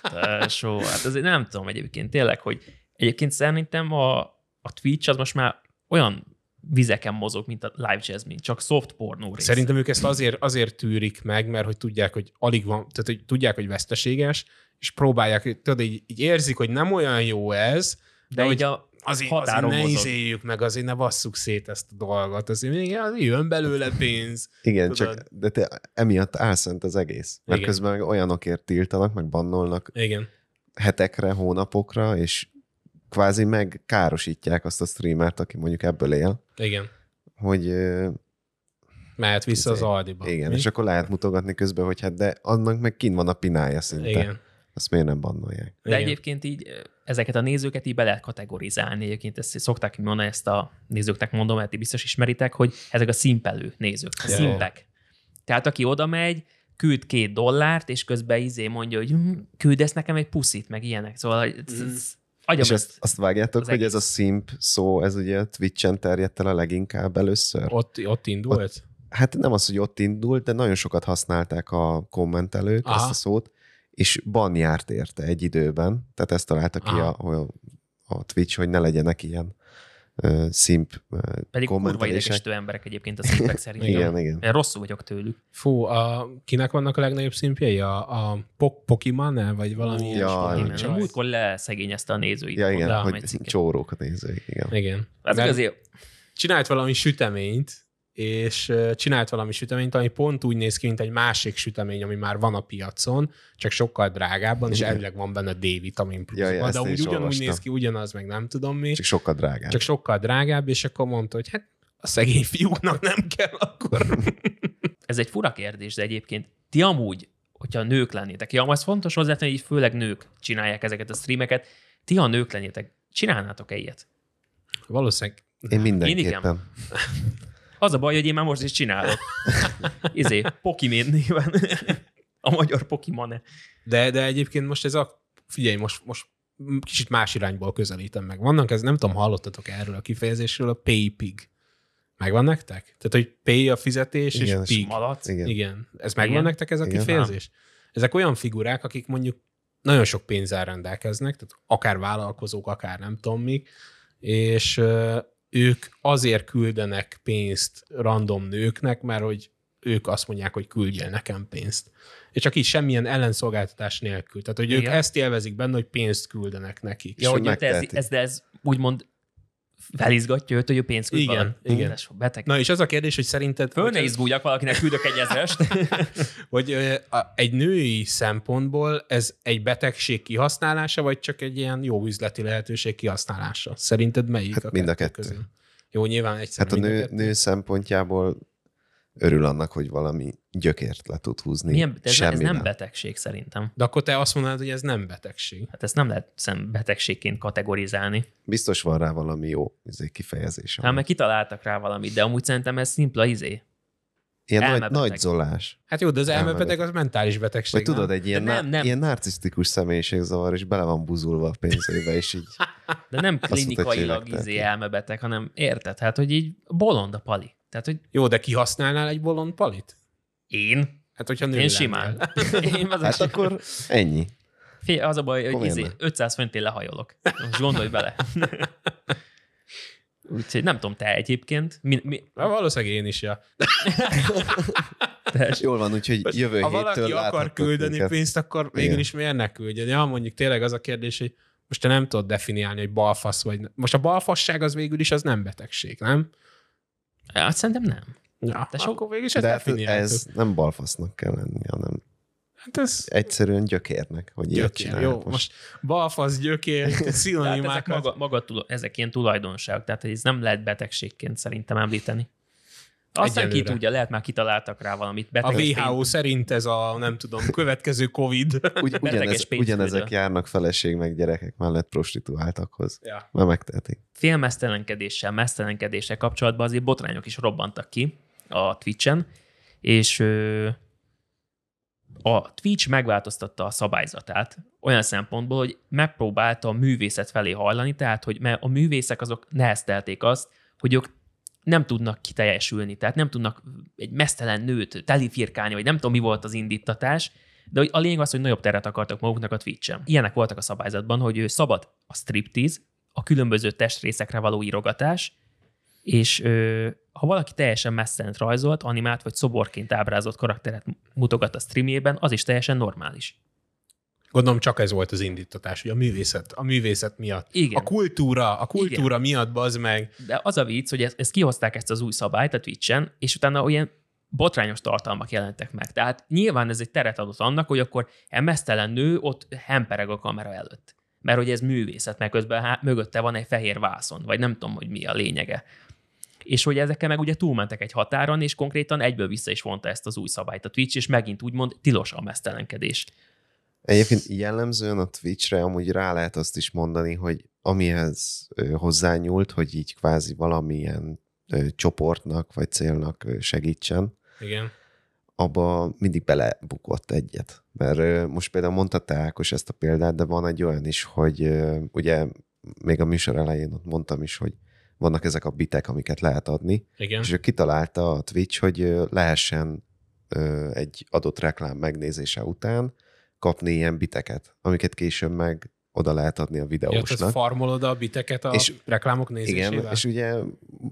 C: Tesó, hát azért nem tudom egyébként tényleg, hogy egyébként szerintem a, a Twitch az most már olyan vizeken mozog, mint a live jazz, mint csak soft pornó rész.
A: Szerintem ők ezt azért, azért tűrik meg, mert hogy tudják, hogy alig van, tehát hogy tudják, hogy veszteséges, és próbálják, tudod, így, így érzik, hogy nem olyan jó ez,
C: de
A: hogy
C: így a
A: azért, azért ne izéljük meg, azért ne basszuk szét ezt a dolgot, azért még azért jön belőle pénz.
B: Igen,
A: Tudod.
B: csak de te emiatt álszent az egész. Mert
A: Igen.
B: közben meg olyanokért tiltanak, meg bannolnak
A: Igen.
B: hetekre, hónapokra, és kvázi megkárosítják azt a streamert, aki mondjuk ebből él,
A: Igen.
B: hogy
A: Mehet vissza az
B: Izé.
A: Aldiba.
B: igen,
A: Mi?
B: és akkor lehet mutogatni közben, hogy hát de annak meg kint van a pinája szinte.
A: Igen.
B: Azt miért nem bannolják?
C: De
A: Igen.
C: egyébként így ezeket a nézőket így be lehet kategorizálni. Egyébként ezt szokták mondani, ezt a nézőknek mondom, mert ti biztos ismeritek, hogy ezek a szimpelő nézők, a szimpek. Tehát aki oda megy, küld két dollárt, és közben izé mondja, hogy hm, küldesz nekem egy puszit, meg ilyenek. Szóval ez, ez, agyam
B: És ezt, azt vágjátok,
C: az
B: hogy ez a
C: egész.
B: szimp szó, ez ugye Twitch-en terjedt el a leginkább először?
A: Ott, ott indult?
B: Hát nem az, hogy ott indult, de nagyon sokat használták a kommentelők
A: Aha.
B: ezt a szót, és ban járt érte egy időben, tehát ezt találta ki
A: Aha.
B: a, a, a Twitch, hogy ne legyenek ilyen uh, szimp uh,
C: pedig kurva idegesítő emberek egyébként a szimpek [laughs] szerint.
B: Igen, igen.
C: Én rosszul vagyok tőlük.
A: Fú, a, kinek vannak a legnagyobb szimpjei? A, a po- Pokimane, vagy valami
B: Ja. Igen,
A: Csaj.
C: múltkor leszegényezte a nézőit.
B: Ja, igen, hogy
C: cikket.
B: csórók a nézőik, igen.
A: Igen.
C: Ez
A: Mert
C: azért
A: Csinált valami süteményt, és csinált valami süteményt, ami pont úgy néz ki, mint egy másik sütemény, ami már van a piacon, csak sokkal drágábban, és
B: Igen.
A: elvileg van benne D-vitamin pluszban,
B: Ja, ja,
A: de
B: én
A: úgy ugyanúgy
B: olvastam.
A: néz ki, ugyanaz, meg nem tudom mi,
B: Csak sokkal drágább.
A: csak sokkal drágább, és akkor mondta, hogy hát a szegény fiúknak nem kell akkor. [laughs]
C: ez egy fura kérdés, de egyébként ti amúgy, hogyha nők lennétek, ja, az fontos hozzátenni, hogy így főleg nők csinálják ezeket a streameket, ti ha nők lennétek, csinálnátok-e ilyet?
A: Valószínűleg
B: Én mindenképpen. [laughs]
C: Az a baj, hogy én már most is csinálok. [laughs] Izé, Pokimén néven. A magyar Pokimane.
A: De, de egyébként most ez a... Figyelj, most, most kicsit más irányból közelítem meg. Vannak, ez nem tudom, hallottatok erről a kifejezésről, a pay pig. Megvan nektek? Tehát, hogy pay a fizetés,
B: Igen,
A: és pig.
C: Malac.
B: Igen.
A: Igen. Ez megvan
C: Igen.
A: nektek ez a
B: Igen.
A: kifejezés? Ezek olyan figurák, akik mondjuk nagyon sok pénzzel rendelkeznek, tehát akár vállalkozók, akár nem tudom mik, és ők azért küldenek pénzt random nőknek, mert hogy ők azt mondják, hogy küldjél nekem pénzt. És csak így semmilyen ellenszolgáltatás nélkül. Tehát, hogy ők
C: Igen.
A: ezt élvezik benne, hogy pénzt küldenek nekik.
C: Ja,
B: hogy
C: te ez, ez, de ez úgymond felizgatja őt, hogy a pénzt küld
A: Igen,
C: valami.
A: igen.
C: Ez Beteg.
A: Na és az a kérdés, hogy szerinted...
C: Föl ne izguljak, valakinek küldök egy ezrest. [laughs]
A: hogy egy női szempontból ez egy betegség kihasználása, vagy csak egy ilyen jó üzleti lehetőség kihasználása? Szerinted melyik
B: Hát
A: a
B: mind a
A: kettő
B: kettő.
A: közül? Jó, nyilván egyszer
B: Hát a nő, nő szempontjából örül annak, hogy valami gyökért le tud húzni.
C: Milyen, de ez, ez nem betegség szerintem.
A: De akkor te azt mondanád, hogy ez nem betegség.
C: Hát ezt nem lehet szem betegségként kategorizálni.
B: Biztos van rá valami jó izé, kifejezés.
C: Hát meg kitaláltak rá valamit, de amúgy szerintem ez szimpla izé.
B: Ilyen nagy,
C: elmebeteg.
B: nagy zolás.
A: Hát jó, de az
B: Elmebeteg.
A: elmebeteg az mentális betegség.
B: Vagy tudod,
A: nem?
B: egy ilyen,
C: De
B: nem,
C: nem,
B: ilyen narcisztikus személyiségzavar, és bele van buzulva a pénzébe, és így
C: De nem klinikailag izé elmebeteg, hanem érted? Hát, hogy így bolond a pali. Tehát, hogy
A: Jó, de kihasználnál egy bolond palit?
C: én?
A: Hát, hogyha nő
C: Én
A: lennél.
C: simán. [laughs] Én az,
B: hát akkor ennyi.
C: Fél, az a baj, hogy
B: Komolyan
C: izé,
B: ne.
C: 500 forintél lehajolok. Most gondolj bele. [laughs] Úgyhogy nem tudom, te egyébként. Mi, mi,
A: Na, valószínűleg én is, ja.
C: te,
B: Jól van, úgyhogy jövő
A: ha
B: héttől
A: valaki akar küldeni
B: minket.
A: pénzt, akkor végül is miért ne küldjön? Ja, mondjuk tényleg az a kérdés, hogy most te nem tudod definiálni, hogy balfasz vagy. Most a balfasság az végül is az nem betegség, nem?
C: Hát szerintem nem.
A: Ja,
C: De sok-
A: akkor végül is
B: De hát
A: definiáltuk.
B: ez nem balfasznak kell lenni, hanem
A: Hát ez
B: egyszerűen gyökérnek, hogy ilyet
A: gyökér.
B: csinál.
A: Jó, most balfasz, gyökér, [laughs]
C: De hát ezek,
A: szinonimákat.
C: maga, maga ezek ilyen tulajdonságok, tehát ez nem lehet betegségként szerintem említeni. Aztán ki
A: Egyelőre.
C: tudja, lehet már kitaláltak rá valamit.
A: A
C: Beteg
A: WHO szerint ez a, nem tudom, következő Covid.
B: Ugy,
C: beteges
B: ugyanez, ugyanezek járnak feleség meg gyerekek mellett prostituáltakhoz.
A: Ja.
B: Már megtehetik.
C: félmeztelenkedéssel, mesztelenkedéssel kapcsolatban azért botrányok is robbantak ki a Twitch-en, és ö, a Twitch megváltoztatta a szabályzatát olyan szempontból, hogy megpróbálta a művészet felé hajlani, tehát hogy mert a művészek azok neheztelték azt, hogy ők nem tudnak kiteljesülni, tehát nem tudnak egy mesztelen nőt telifirkálni, vagy nem tudom, mi volt az indítatás, de a lényeg az, hogy nagyobb teret akartak maguknak a Twitch-en. Ilyenek voltak a szabályzatban, hogy ő szabad a striptease, a különböző testrészekre való írogatás, és ö, ha valaki teljesen messzent rajzolt, animált vagy szoborként ábrázolt karakteret mutogat a streamjében, az is teljesen normális.
A: Gondolom csak ez volt az indítatás, hogy a művészet, a művészet miatt.
C: Igen.
A: A kultúra, a kultúra Igen. miatt bazd meg.
C: De az a vicc, hogy ezt, ezt kihozták ezt az új szabályt a Twitch-en, és utána olyan botrányos tartalmak jelentek meg. Tehát nyilván ez egy teret adott annak, hogy akkor egy mesztelen nő ott hempereg a kamera előtt. Mert hogy ez művészet, mert közben hát, mögötte van egy fehér vászon, vagy nem tudom, hogy mi a lényege. És hogy ezekkel meg ugye túlmentek egy határon, és konkrétan egyből vissza is vonta ezt az új szabályt a Twitch, és megint úgymond tilos a mesztelenkedés.
B: Egyébként jellemzően a Twitchre amúgy rá lehet azt is mondani, hogy amihez hozzányúlt, hogy így kvázi valamilyen csoportnak vagy célnak segítsen,
A: Igen.
B: abba mindig belebukott egyet. Mert most például mondta te Ákos ezt a példát, de van egy olyan is, hogy ugye még a műsor elején ott mondtam is, hogy vannak ezek a bitek, amiket lehet adni,
A: Igen.
B: és ő kitalálta a Twitch, hogy lehessen egy adott reklám megnézése után kapni ilyen biteket, amiket később meg oda lehet adni a
A: Ja,
B: videósnak.
A: tehát farmolod a biteket a
B: És-
A: reklámok nézésével?
B: Igen, és ugye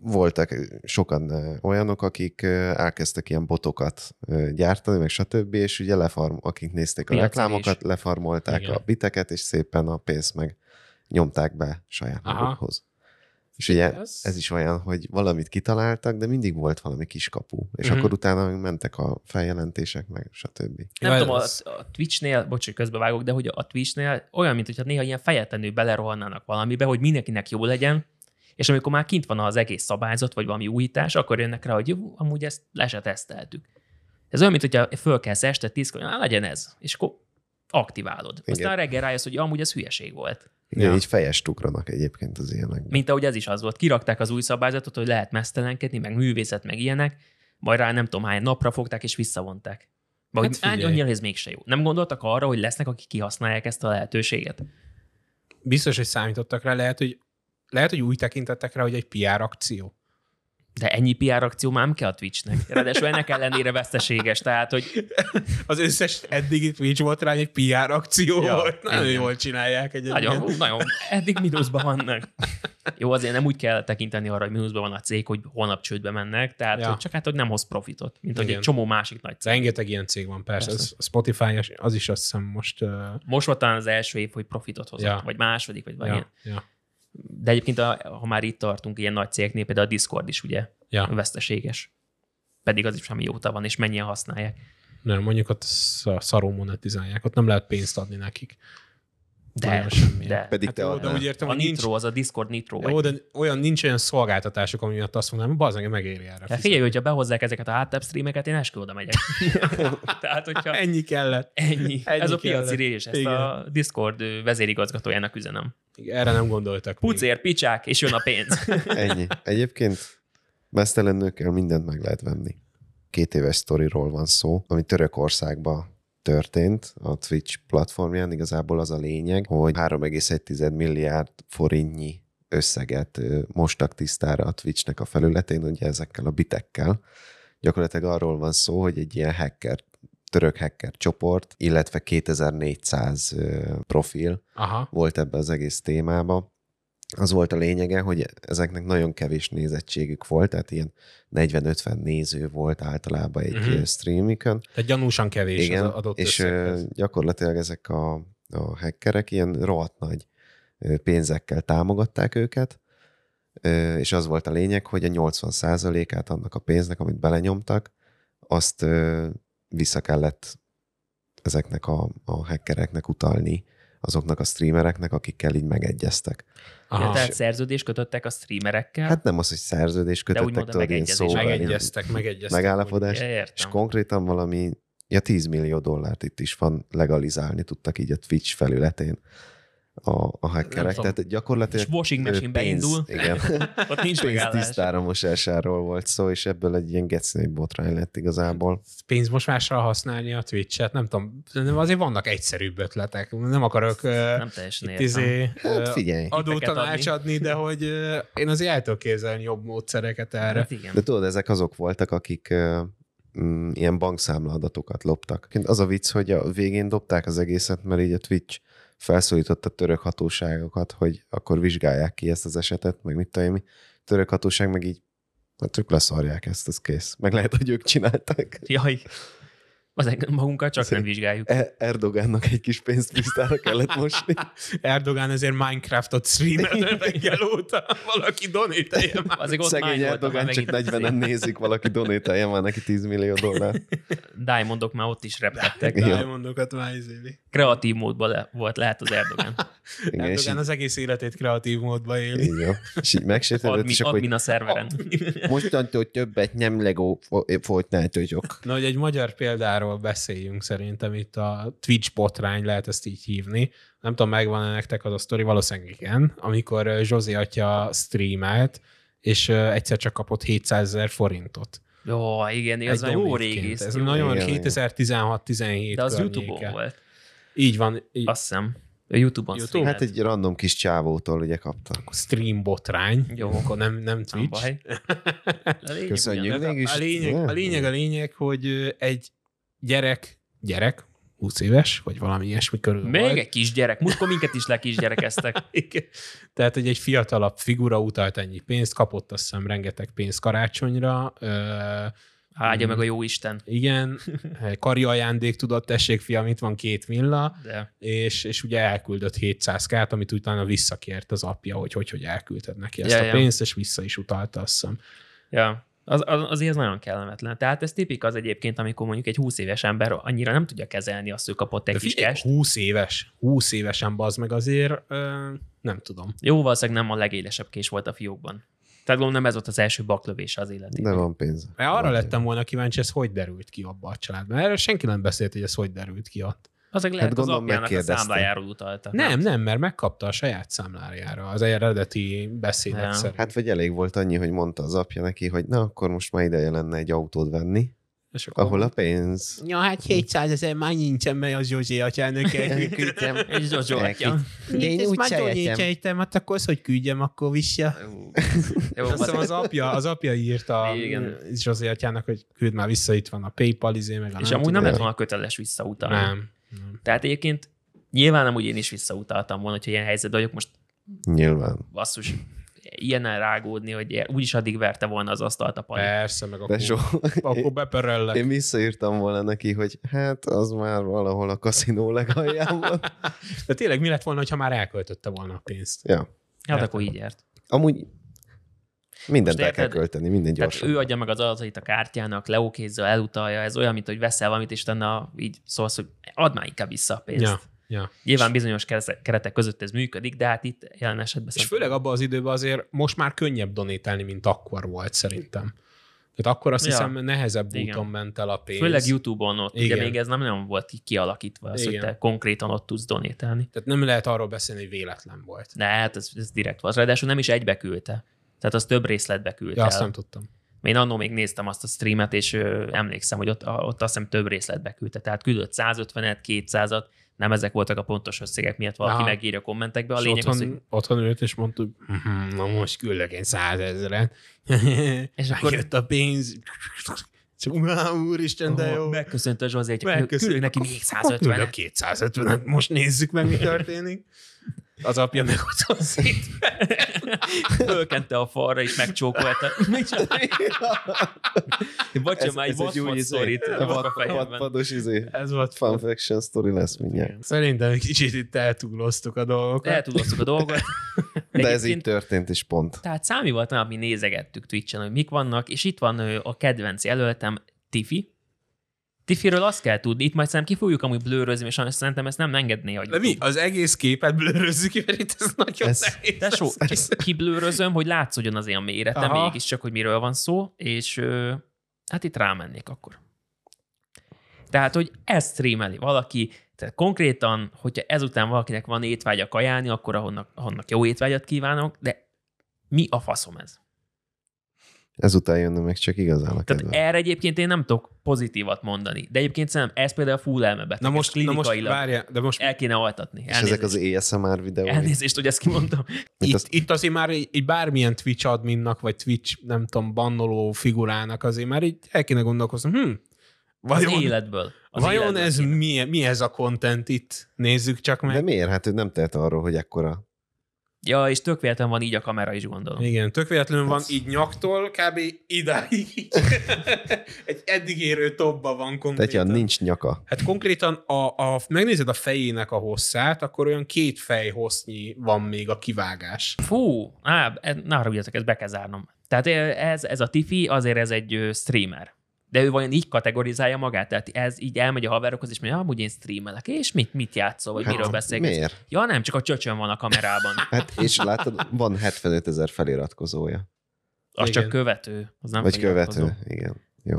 B: voltak sokan olyanok, akik elkezdtek ilyen botokat gyártani, meg stb., és ugye lefarm, akik nézték a
C: Piacon
B: reklámokat, lefarmolták
A: Igen.
B: a biteket, és szépen a pénzt meg nyomták be saját
A: Aha.
B: magukhoz. És ugye
A: Ez-
B: ez is olyan, hogy valamit kitaláltak, de mindig volt valami kiskapu, és
A: Mhm.
B: akkor utána mentek a feljelentések, meg stb.
C: Nem
A: Ja,
C: tudom, a,
A: ez-
C: a Twitchnél, bocs, hogy közbevágok, de hogy a Twitchnél olyan, mint hogyha néha ilyen fejetlenül belerohannának valamibe, hogy mindenkinek jó legyen, és amikor már kint van az egész szabályzat, vagy valami újítás, akkor jönnek rá, hogy jó, amúgy ezt le se teszteltük. Ez olyan, mint hogyha fölkelsz este tízkor, hogy "Á, legyen ez, és akkor aktiválod.
B: Igen.
C: Aztán reggel rájössz, hogy amúgy ez hülyeség volt.
B: Igen,
A: Ja.
B: így fejest ugranak egyébként az ilyenek.
C: Mint ahogy ez is az volt. Kirakták az új szabályzatot, hogy lehet mesztelenkedni, meg művészet, meg ilyenek, majd rá nem tudom hány napra fogták, és visszavonták. Vagy
A: Hát figyelj.
C: annyira ez mégse jó. Nem gondoltak arra, hogy lesznek, akik kihasználják ezt a lehetőséget?
A: Biztos, hogy számítottak rá, lehet, hogy lehet, hogy úgy tekintettek rá, hogy egy PR akció.
C: De ennyi PR akció már nem kell a Twitchnek. Ráadásul ennek ellenére veszteséges, tehát, hogy
A: Az összes eddigi Twitch volt rá egy PR akció
C: Ja,
A: volt. Nagyon
C: igen.
A: jól csinálják egyébként.
C: nagyon, hú, nagyon, eddig mínuszban vannak. Jó, azért nem úgy kell tekinteni arra, hogy mínuszban van a cég, hogy holnap csődbe mennek, tehát
A: Ja.
C: hogy csak hát, hogy nem hoz profitot, mint hogy
A: Igen.
C: egy csomó másik nagy cég.
A: Rengeteg ilyen cég van, persze.
C: Persze.
A: A Spotify, az is azt hiszem most... Uh,
C: Most volt talán az első év, hogy profitot hozott,
A: Ja.
C: vagy második, vagy valami.
A: ja, ja,
C: De egyébként, a, ha már itt tartunk ilyen nagy cégnél, például a Discord is ugye
A: ja.
C: veszteséges. Pedig az is sem mióta van, és mennyien használják.
A: Nem, mondjuk ott sz- szarul monetizálják, ott nem lehet pénzt adni nekik.
C: De,
A: semmilyen.
C: de.
B: Pedig
A: Hát
B: te
A: jó, de úgy értem,
C: A
A: hogy nincs,
C: Nitro, az a Discord Nitro.
A: jó, de olyan, nincs olyan szolgáltatások, ami miatt azt mondanám, hogy bazdmeg megéri erre.
C: Hát
A: fizetni.
C: figyelj, hogyha behozzák ezeket a háttább streameket, én eskü oda megyek. [laughs] Tehát, hogyha
A: Ennyi kellett.
C: ennyi.
A: Ennyi
C: Ez a piaci rés, ezt
A: Igen.
C: a Discord vezérigazgatójának üzenem.
A: Erre nem gondoltak. még.
C: Pucér, picsák, és jön a pénz. [laughs]
B: Ennyi. Egyébként mesztelen nőkkel mindent meg lehet venni. Két éves sztoriról van szó, ami Törökországban történt a Twitch platformján. Igazából az a lényeg, hogy 3,1 milliárd forintnyi összeget mostak tisztára a Twitchnek a felületén, ugye ezekkel a bitekkel. Gyakorlatilag arról van szó, hogy egy ilyen hacker, török hacker csoport, illetve 2400 ö, profil
A: Aha.
B: volt ebbe az egész témába. Az volt a lényege, hogy ezeknek nagyon kevés nézettségük volt, tehát ilyen 40-50 néző volt általában egy uh-huh. streamikön.
A: Tehát gyanúsan kevés
B: Igen,
A: az adott
B: és
A: összeghez.
B: gyakorlatilag ezek a, a hackerek ilyen rohadt nagy pénzekkel támogatták őket, és az volt a lényeg, hogy a 80%-át annak a pénznek, amit belenyomtak, azt vissza kellett ezeknek a, a hackereknek utalni azoknak a streamereknek, akikkel így megegyeztek.
C: Ja,
A: Aha.
C: tehát szerződést kötöttek a streamerekkel.
B: Hát nem az, hogy szerződés kötöttek, tudod,
C: megegyezés.
B: szóval,
A: megegyeztek, megegyeztek.
B: megállapodás,
C: Ja,
B: és konkrétan valami, ja 10 millió dollárt itt is van legalizálni tudtak így a Twitch felületén. A, a hackerek. Tehát gyakorlatilag
C: És washing machine
B: pénz-
C: beindul.
B: Igen. [laughs]
C: Ott nincs
B: pénz
C: megállás.
B: tisztára mosásáról volt szó, és ebből egy ilyen geci nagy botrány lett igazából.
A: Pénzmosásra használni a Twitch-et, nem tudom, nem, azért vannak egyszerűbb ötletek. Nem akarok
C: Nem teljesen
A: itt izé,
B: Hát figyelj.
A: adótanács adni, de hogy én azért el tudok képzelni jobb módszereket erre.
C: Hát igen.
B: De tudod, ezek azok voltak, akik mm, ilyen bankszámla adatokat loptak. Az a vicc, hogy a végén dobták az egészet, mert így a Twitch felszólította a török hatóságokat, hogy akkor vizsgálják ki ezt az esetet, meg mit tudom mi. Török hatóság meg így, hát ők leszarják ezt, ez kész. Meg lehet, hogy ők csinálták.
C: Jaj. Azért magunkat csak nem
B: Szép.
C: vizsgáljuk.
B: E- Erdogánnak egy kis pénzt tisztára kellett mosni. [laughs]
A: Erdogán ezért Minecraftot streamel reggel óta. Valaki donatelje [laughs] már.
C: Azért ott
B: Szegény Erdogán csak
C: megint
B: 40-en [laughs] nézik, valaki donálja már neki 10 millió dollár.
C: Diamondok már ott is repettek.
B: Igen.
A: Diamondokat már izéli.
C: Kreatív módban le, volt lehet az Erdogan.
B: Igen,
A: Erdogán az egész életét kreatív módba éli.
B: van. és így megsértődött, és akkor
C: admin a szerveren.
B: mostantól többet nem Lego Fortnite-ozok.
A: Na, hogy egy magyar példáról beszéljünk szerintem itt a Twitch botrány, lehet ezt így hívni. Nem tudom, megvan-e nektek az a sztori, valószínűleg igen, amikor ö, Zsozi atya streamelt, és egyszer csak kapott 700 ezer forintot.
C: Jó, igen, az a jó régi.
A: Ez
C: jó
A: nagyon
B: Igen, igen.
A: 2016-17
C: De az
A: környéke.
C: YouTube-on volt.
A: Így van, így,
C: Azt hiszem. A YouTube-on
A: YouTube?
B: Hát egy random kis csávótól ugye kapta.
A: stream botrány,
C: Jó.
A: akkor nem, nem
C: Nem
A: Twitch.
C: baj. [laughs] A lényeg
B: Köszönjük.
A: Tehát
B: Mégis-
A: a, lényeg, a lényeg, a lényeg, hogy egy gyerek, gyerek, 20 éves, vagy valami ilyesmi körül
C: Még
A: volt.
C: egy kisgyerek. Múltkor minket is lekisgyerekeztek. [laughs]
A: Tehát, hogy egy fiatalabb figura utalt ennyi pénzt, kapott azt hiszem rengeteg pénzt karácsonyra,
C: Áldja
A: Mm.
C: meg a jó Isten.
A: igen, [laughs] kari ajándék tudott, tessék fiam, itt van két milla,
C: De
A: és, és ugye elküldött 700 kát, amit utána visszakért az apja, hogy hogy, hogy elküldted neki ezt
C: Ja,
A: a
C: ja.
A: pénzt, és vissza is utalta, azt hiszem.
C: Ja, az, az, azért ez nagyon kellemetlen. Tehát ez tipik az egyébként, amikor mondjuk egy 20 éves ember annyira nem tudja kezelni azt, hogy kapott egy
A: De
C: kis
A: figyelj,
C: cash.
A: 20 éves, 20 évesen bazd meg azért, ö, nem tudom.
C: Jó, valószínűleg nem a legélesebb kés volt a fiókban. Tehát gondolom nem ez volt az első baklövése az életében.
B: De van pénz.
A: Mert arra
B: Van
A: lettem volna kíváncsi, ez hogy derült ki abba a családban. Erről senki nem beszélt, hogy ez hogy derült ki ott.
C: Azok lehet hát az apjának a
B: megkérdezte.
C: számlájáról utalta.
A: Nem, nem, mert megkapta a saját számlájára az eredeti beszédet szerint.
B: Hát vagy elég volt annyi, hogy mondta az apja neki, hogy na, akkor most már ideje lenne egy autót venni,
A: És akkor
B: ahol a pénz.
A: Ja, hát 700 ezer már nincsen, mert az Zsuzsi atyának
B: Elküldtem.
C: Egy Zsozsó atya.
B: De én úgy sejtem.
A: sejtem. hát akkor az, hogy küldjem, akkor vissza.
C: Jó,
A: Azt hiszem az apja, az apja írta
C: Igen.
A: Zsuzsi atyának, hogy küld már vissza, itt van a Paypal izé, meg a
C: és
A: nem
C: amúgy nem lett volna köteles visszautalni.
A: Nem. Nem.
C: Tehát egyébként nyilván nem úgy én is visszautaltam volna, hogyha ilyen helyzetben vagyok, most
B: Nyilván.
C: basszus, ilyenen rágódni, hogy úgyis addig verte volna az asztalt a pali.
A: Persze, meg
B: De
A: akkor,
B: so,
A: akkor beperellek.
B: én visszaírtam volna neki, hogy hát az már valahol a kaszinó legalján van. [laughs]
A: De tényleg mi lett volna, ha már elköltötte volna a pénzt?
B: Ja.
C: Hát
A: Értem.
C: akkor így járt.
B: Amúgy mindent el kell költeni, minden
C: Tehát
B: gyorsan.
C: ő adja meg az adatait a kártyának, leokézza, elutalja, ez olyan, mint hogy veszel valamit, és utána így szólsz, hogy add már inkább vissza a pénzt.
A: Ja, ja.
C: Nyilván bizonyos keretek között ez működik, de hát itt jelen esetben
A: És főleg abban az időben azért most már könnyebb donétálni, mint akkor volt szerintem. Tehát akkor azt
C: Ja.
A: hiszem nehezebb
C: Igen.
A: úton ment el a pénz.
C: Főleg YouTube-on ott, ugye
A: Igen.
C: még ez nem nagyon volt kialakítva, az, hogy
A: Igen.
C: te konkrétan ott tudsz donétálni.
A: Tehát nem lehet arról beszélni, hogy véletlen volt.
C: De hát ez, ez direkt volt. Ráadásul nem is egybe küldte. Tehát az több részletbe küldte
A: Ja, azt nem tudtam.
C: Én annó még néztem azt a streamet, és ö, emlékszem, hogy ott, ott azt hiszem több részletbe küldte. Tehát küldött 150-et, 200-at, nem ezek voltak a pontos összegek miatt, valaki
A: Aha.
C: megírja a kommentekbe. A
A: És
C: lényeg
A: otthon,
C: az, hogy
A: otthon ült, és mondta, hogy "Mhm, na most küldök én százezeret. [laughs]
C: És akkor-
A: Megjött a pénz. Csak, "Á, úristen, de jó.
C: megköszönte Zsozé, hogy küldök neki még
A: Akkor küldök
C: 150-et.
A: 250-et, most nézzük meg, mi [laughs] történik. Az apja meg otthon szét.
C: Fölkente a falra, és megcsókolta. Bocsia, már egy vadfad
B: izé,
C: fejemben.
B: vadpados izé.
A: Ez volt
B: Fun faction story lesz mindjárt.
A: Szerintem egy kicsit itt eltúloztuk a dolgokat.
C: Eltudoztuk a dolgot.
B: De ez így történt, és pont.
C: Tehát Számi volt nap, mi nézegettük Twitch-en, hogy mik vannak, és itt van a kedvenc jelöltem, Tifi. Tifiről azt kell tudni, itt majd szerintem ki fogjuk amúgy blőrözni, és szerintem ezt nem engedné, hogy
A: De mi? Az egész képet blőrözzük ki, mert itt ez nagyon
B: Ez-
A: nehéz.
C: Tesó,
A: Ez-
C: kiblőrözöm, hogy látszódjon azért a mérete,
A: Aha.
C: mégiscsak, hogy miről van szó, és ö, hát itt rámennék akkor. Tehát, hogy ezt streameli valaki Tehát konkrétan, hogyha ezután valakinek van étvágya kajálni, akkor ahonnak, ahonnak jó étvágyat kívánok, de mi a faszom ez?
B: Ezután jönne meg csak igazán a
C: Tehát
B: kedve.
C: erre egyébként én nem tudok pozitívat mondani. De egyébként szerintem ez például full elmebeteg.
A: Na most, na most várja, de most
C: el kéne altatni.
B: És ezek az
C: Elnézést.
B: ASMR videók.
C: Elnézést, hogy ezt kimondtam.
A: Itt,
B: azt-
A: itt azért már egy, egy bármilyen Twitch adminnak, vagy Twitch, nem tudom, bannoló figurának azért már így el kéne gondolkozni, hm,
C: Az
A: vajon,
C: életből. Az
A: vajon
C: életből
A: ez
C: kéne.
A: mi, mi ez a content itt? Nézzük csak meg.
B: De miért? Hát ő nem tehet arról, hogy ekkora.
C: Ja, és tök véletlen van így a kamera is, gondolom.
A: Igen, tök véletlenül van
B: Ez-
A: így nyaktól, kb. idáig [laughs] egy eddig érő topba van
B: Tehát
A: konkrétan.
B: ja, nincs nyaka.
A: Hát konkrétan, a, a, megnézed a fejének a hosszát, akkor olyan két fej hossznyi van még a kivágás.
C: Fú, á, e- ne haragudjatok, ezt be kell zárnom. Tehát ez, ez a Tifi, azért ez egy streamer. De ő vajon így kategorizálja magát? Tehát ez így elmegy a haverokhoz, és mondja, amúgy én streamelek, és mit, mit játszol, vagy miről beszélgetsz?
B: Miért?
C: Ja, nem, csak a csöcsön van a kamerában. [laughs]
B: Hát, és látod, van 75 ezer feliratkozója.
C: Az
A: Igen.
C: csak követő. Az nem
B: Vagy követő. Igen. Jó.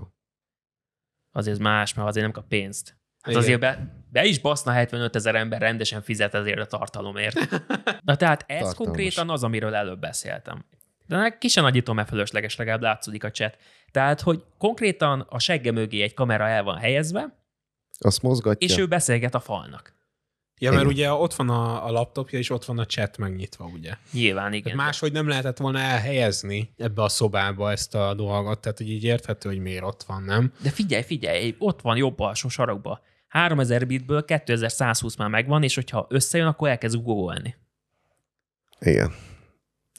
C: Azért ez más, mert azért nem kap pénzt. Hát
A: Igen.
C: azért be, be is baszna 75 ezer ember rendesen fizet ezért a tartalomért. [laughs] Na tehát ez
B: Tartalmas.
C: konkrétan az, amiről előbb beszéltem. De ki se nagyítom, mert fölösleges, legalább látszódik a chat. Tehát, hogy konkrétan a segge mögé egy kamera el van helyezve,
B: Azt mozgatja.
C: és ő beszélget a falnak.
A: Ja, mert
B: Igen.
A: ugye ott van a, a laptopja, és ott van a chat megnyitva, ugye.
C: Nyilván, igen.
A: Tehát máshogy nem lehetett volna elhelyezni ebbe a szobába ezt a dolgot, tehát hogy így érthető, hogy miért ott van, nem?
C: De figyelj, figyelj, ott van jobb alsó sarokba. 3000 bitből 2120 már megvan, és hogyha összejön, akkor elkezd googolni.
B: Igen.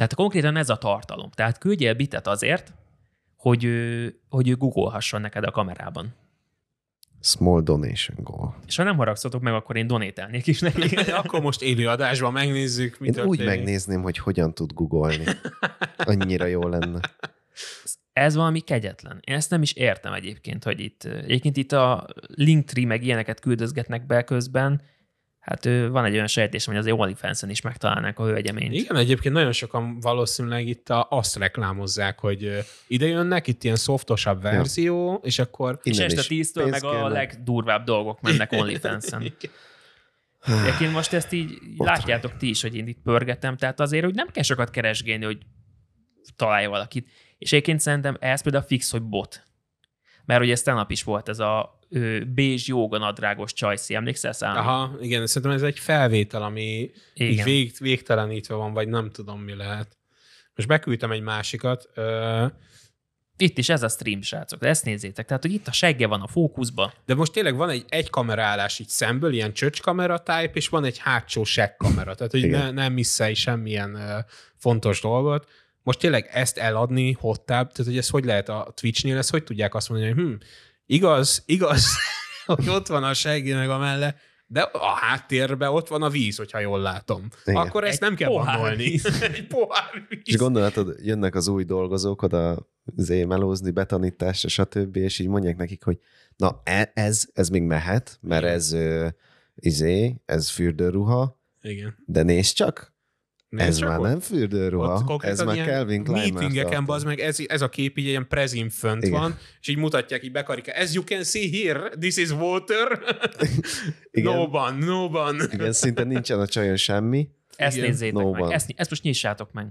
C: Tehát konkrétan ez a tartalom. Tehát küldjél bitet azért, hogy ő, hogy ő googolhasson neked a kamerában.
B: Small donation goal.
C: És ha nem haragszatok meg, akkor én donételnék is neki. [laughs]
A: Akkor most élő adásban megnézzük, mi
B: Én
A: történik.
B: úgy megnézném, hogy hogyan tud googolni. Annyira jó lenne.
C: Ez valami kegyetlen. Én ezt nem is értem egyébként, hogy itt, egyébként itt a Linktree meg ilyeneket küldözgetnek be közben. Hát ő, van egy olyan sejtésem, hogy az OnlyFans-en is megtalálnák a hölgyeményt.
A: Igen, egyébként nagyon sokan valószínűleg itt a, azt reklámozzák, hogy ide jönnek, itt ilyen szoftosabb verzió, és akkor...
C: És
B: Innen
C: este
B: is
C: 10-től
B: pénz
C: meg a
B: kérnek.
C: legdurvább dolgok mennek [laughs] OnlyFans-en. Egyébként most ezt így
B: Botrány.
C: látjátok ti is, hogy én itt pörgetem, tehát azért, hogy nem kell sokat keresgélni, hogy találja valakit. És egyébként szerintem ez például fix, hogy bot. Mert ugye ez tegnap is volt ez a ö, bézs jóga nadrágos csajszi, emlékszel számít?
A: Aha, igen, szerintem ez egy felvétel, ami így
C: Igen.
A: vég, végtelenítve van, vagy nem tudom, mi lehet. Most beküldtem egy másikat. Ö,
C: Itt is ez a stream, srácok, de ezt nézzétek. Tehát, hogy itt a segge van a fókuszba.
A: De most tényleg van egy egy kamerálás így szemből, ilyen csöcs kamera type, és van egy hátsó seg kamera, tehát hogy
B: Igen.
A: ne, nem misszei semmilyen uh, fontos dolgot. Most tényleg ezt eladni hottább, tehát hogy ez hogy lehet a Twitchnél, ezt hogy tudják azt mondani, hogy hm, igaz, igaz, [laughs] hogy ott van a seggének a melle, de a háttérben ott van a víz, hogyha jól látom.
B: Igen.
A: Akkor ezt
C: Egy
A: nem kell
C: víz. [laughs]
A: egy pohár víz.
B: És gondolhatod, jönnek az új dolgozók oda zé, melózni, betanításra, stb. És így mondják nekik, hogy na e- ez, ez még mehet, mert ez izé, ez fürdőruha,
A: Igen.
B: de nézd csak, Ez már
A: ott.
B: nem fürdőruha, ez már Calvin Klein
A: meetingeken, bazd meg, ez, ez a kép így ilyen prezim fönt
B: Igen.
A: van, és így mutatják így bekarika. As you can see here, this is water. [laughs]
B: Igen.
A: no ban, no ban.
B: Igen, szinte nincsen a csajon semmi.
C: Ezt
A: Igen.
C: nézzétek
B: No
C: meg.
B: van.
C: Ezt, ezt most nyissátok meg.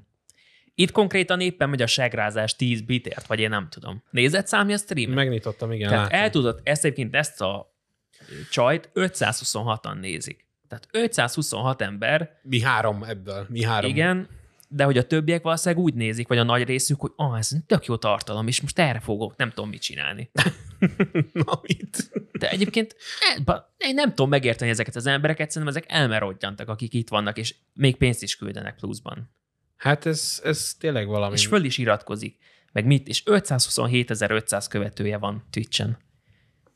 C: Itt konkrétan éppen megy a segrázás 10 bitért, vagy én nem tudom. Nézed számja a streamet?
A: Megnyitottam, igen,
C: Tehát
A: látom.
C: el tudod, ezt egyébként ezt a csajt 526-an nézik. Tehát 526 ember,
A: Mi három ebből, mi három.
C: igen, de hogy a többiek valószínűleg úgy nézik, vagy a nagy részük, hogy ah, ez tök jó tartalom, és most erre fogok, nem tudom mit csinálni. [laughs]
A: Na, mit?
C: De egyébként e, ba- én nem tudom megérteni ezeket az embereket, szerintem ezek elmerodjantak, akik itt vannak, és még pénzt is küldenek pluszban.
A: Hát ez, ez tényleg valami.
C: És föl is iratkozik. Meg mit? És 527.500 követője van Twitchen.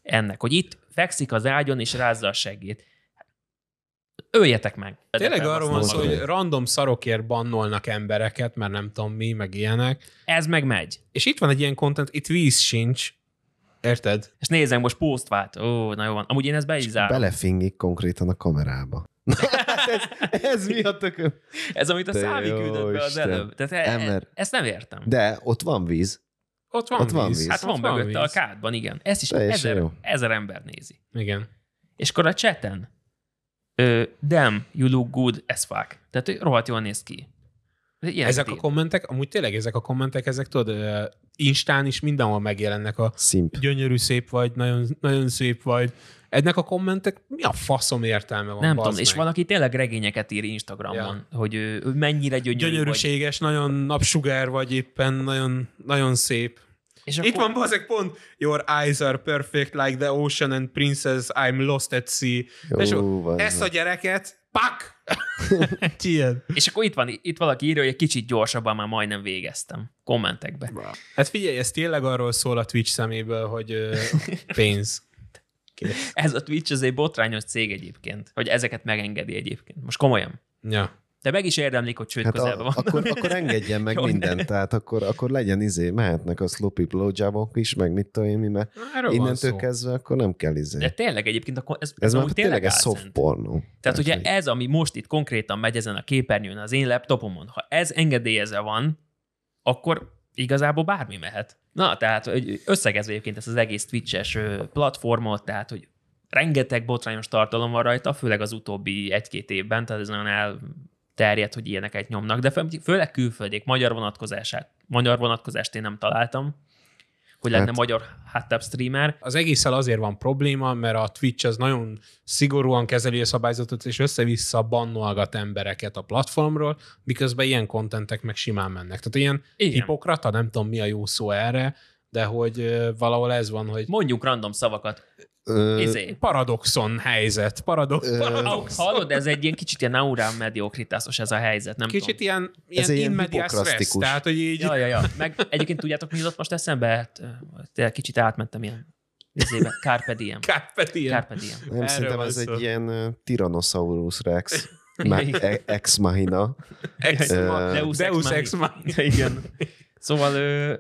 C: Ennek, hogy itt fekszik az ágyon, és rázza a segét. Öljetek meg.
A: Tényleg arról van szó, hogy random szarokért bannolnak embereket, mert nem tudom mi, meg ilyenek.
C: Ez meg megy.
A: És itt van egy ilyen content, itt víz sincs. Érted?
C: És nézzem, most vált. Ó, na jó van. Amúgy én ezt be is zárom.
B: Belefingik konkrétan a kamerába. [laughs] Ez, ez mi a tököm?
C: Ez, amit a Szávi küldött be az
B: Isten.
C: előbb. Tehát e,
B: Ember.
C: ezt nem értem.
B: De ott van víz.
A: Ott van
B: Ott van
A: víz.
B: víz.
C: Hát van
A: Ott
C: mögötte a
A: víz.
C: kádban, igen. Ezt is
B: Teljesen
C: ezer,
B: jó.
C: ezer ember nézi.
A: Igen.
C: És akkor a chaten Ö, damn, you look good as fuck. Tehát hogy rohadt jól néz ki. Ilyen
A: Ezek a kommentek, amúgy tényleg ezek a kommentek, ezek tudod, Instán is mindenhol megjelennek a
B: Szimp.
A: gyönyörű szép vagy, nagyon, nagyon szép vagy. Ennek a kommentek mi a faszom értelme van?
C: Nem tudom, és
A: meg?
C: valaki tényleg regényeket ír Instagramon, ja. hogy ő, mennyire gyönyörű vagy.
A: Gyönyörűséges, nagyon napsugár vagy éppen, nagyon, nagyon szép.
C: És
A: Itt van bazeg pont, your eyes are perfect like the ocean and princess, I'm lost at sea.
B: Jó,
A: és ezt a gyereket, pak! [laughs] Ilyen.
C: És akkor itt van, itt valaki írja, hogy egy kicsit gyorsabban már majdnem végeztem. Kommentekbe.
A: Hát figyelj, ez tényleg arról szól a Twitch szeméből, hogy ö, [laughs] pénz. Kész.
C: Ez a Twitch az egy botrányos cég egyébként, hogy ezeket megengedi egyébként. Most komolyan.
A: Ja.
C: De meg is érdemlik, hogy csőd
B: Hát
C: közelben
B: a,
C: van.
B: akkor, akkor engedjen meg [laughs]
C: Jó,
B: mindent,
C: ne.
B: tehát akkor, akkor legyen izé, mehetnek a sloppy blowjobok is, meg mit tudom én, mi, mert
A: Erről
B: innentől kezdve akkor nem kell izé.
C: De tényleg egyébként akkor ez,
B: ez már
C: amúgy
B: tényleg egy soft porno.
C: Tehát ugye
B: hogy-
C: ez, ami most itt konkrétan megy ezen a képernyőn az én laptopomon, ha ez engedélyezve van, akkor igazából bármi mehet. Na, tehát összegezve egyébként ezt az egész Twitch-es platformot, tehát hogy rengeteg botrányos tartalom van rajta, főleg az utóbbi egy-két évben, tehát ez nagyon elterjedt, hogy ilyeneket nyomnak, de fő- főleg külföldiek, magyar vonatkozását, magyar vonatkozást én nem találtam, hogy lenne
B: Hát-
C: magyar hot streamer.
A: Az egésszel azért van probléma, mert a Twitch az nagyon szigorúan kezeli a szabályzatot, és össze-vissza bannolgat embereket a platformról, miközben ilyen kontentek meg simán mennek. Tehát ilyen
C: Igen.
A: hipokrata, nem tudom mi a jó szó erre, de hogy valahol ez van, hogy
C: Mondjuk random szavakat.
B: Ö,
C: Izé.
A: paradoxon helyzet, paradox,
B: Ö,
A: paradox.
C: Hallod, ez egy ilyen kicsit ilyen aurán mediokritásos ez a helyzet, nem
A: Kicsit
C: tudom.
A: ilyen, ilyen,
B: Ez egy ilyen
A: in medias res,
B: hipokrasztikus.
A: tehát hogy így
C: Ja, ja, ja. Meg egyébként tudjátok, mi jutott most eszembe? Hát, ö, tényleg kicsit átmentem ilyen izébe. Carpe diem.
A: Carpe diem.
C: Carpe diem.
B: nem,
A: erről
B: szerintem
A: van
B: ez
A: szó.
B: egy ilyen ö, Tyrannosaurus rex, ma- e- ex machina.
A: Ex,
B: Ö,
C: Deus,
A: Deus
C: ex
A: ex machina.
C: Igen. Szóval, ö,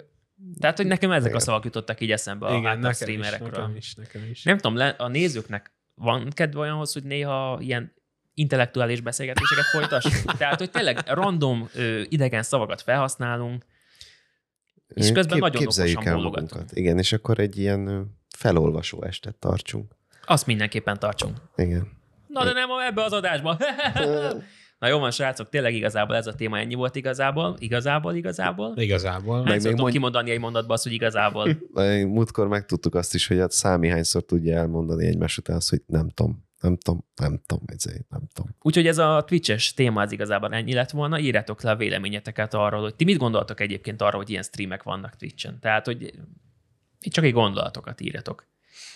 C: tehát, hogy nekem ezek a
B: Igen.
C: szavak jutottak így eszembe a
A: Igen, nekem is,
C: streamerekről.
A: nekem is, nekem is.
C: Nem tudom, a nézőknek van kedve olyanhoz, hogy néha ilyen intellektuális beszélgetéseket folytassunk? [laughs] Tehát, hogy tényleg random ö, idegen szavakat felhasználunk, És közben nagyon
B: képzeljük
C: okosan
B: el magunkat. Igen, és akkor egy ilyen felolvasó estet tartsunk.
C: azt mindenképpen tartsunk.
B: Igen.
C: Na, de nem ebbe az adásba. [laughs] [laughs] Na jó van, srácok, tényleg igazából ez a téma ennyi volt igazából, igazából, igazából.
A: Igazából.
C: Nem
B: még
C: szoktam
B: mondj-
C: kimondani egy mondatba azt, hogy igazából. [laughs]
B: Meg Múltkor megtudtuk azt is, hogy a számi hányszor tudja elmondani egymás után azt, hogy nem tudom, nem tudom, nem tudom, ezért nem tudom.
C: Úgyhogy ez a Twitch-es téma az igazából ennyi lett volna. Írjátok le a véleményeteket arról, hogy ti mit gondoltok egyébként arról, hogy ilyen streamek vannak Twitch-en. Tehát, hogy itt csak egy gondolatokat írjatok.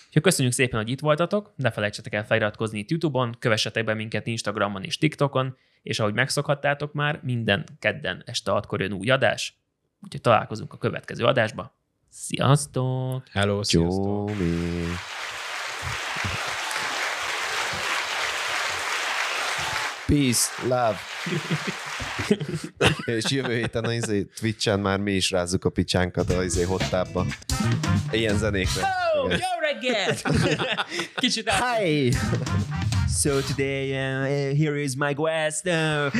C: Úgyhogy köszönjük szépen, hogy itt voltatok, ne felejtsetek el feliratkozni itt YouTube-on, kövessetek be minket Instagramon és TikTokon, és ahogy megszokhattátok már, minden kedden este 6-kor jön új adás, úgyhogy találkozunk a következő adásba. Sziasztok!
A: Hello, sziasztok.
B: Csómi. Peace, love. [laughs] És jövő héten a izé, Twitch-en már mi is rázzuk a picsánkat a izé hottába. Ilyen zenékre.
C: Oh, jó reggelt! [laughs] Kicsit át...
B: Hi!
C: So today, uh, here is my quest. Uh,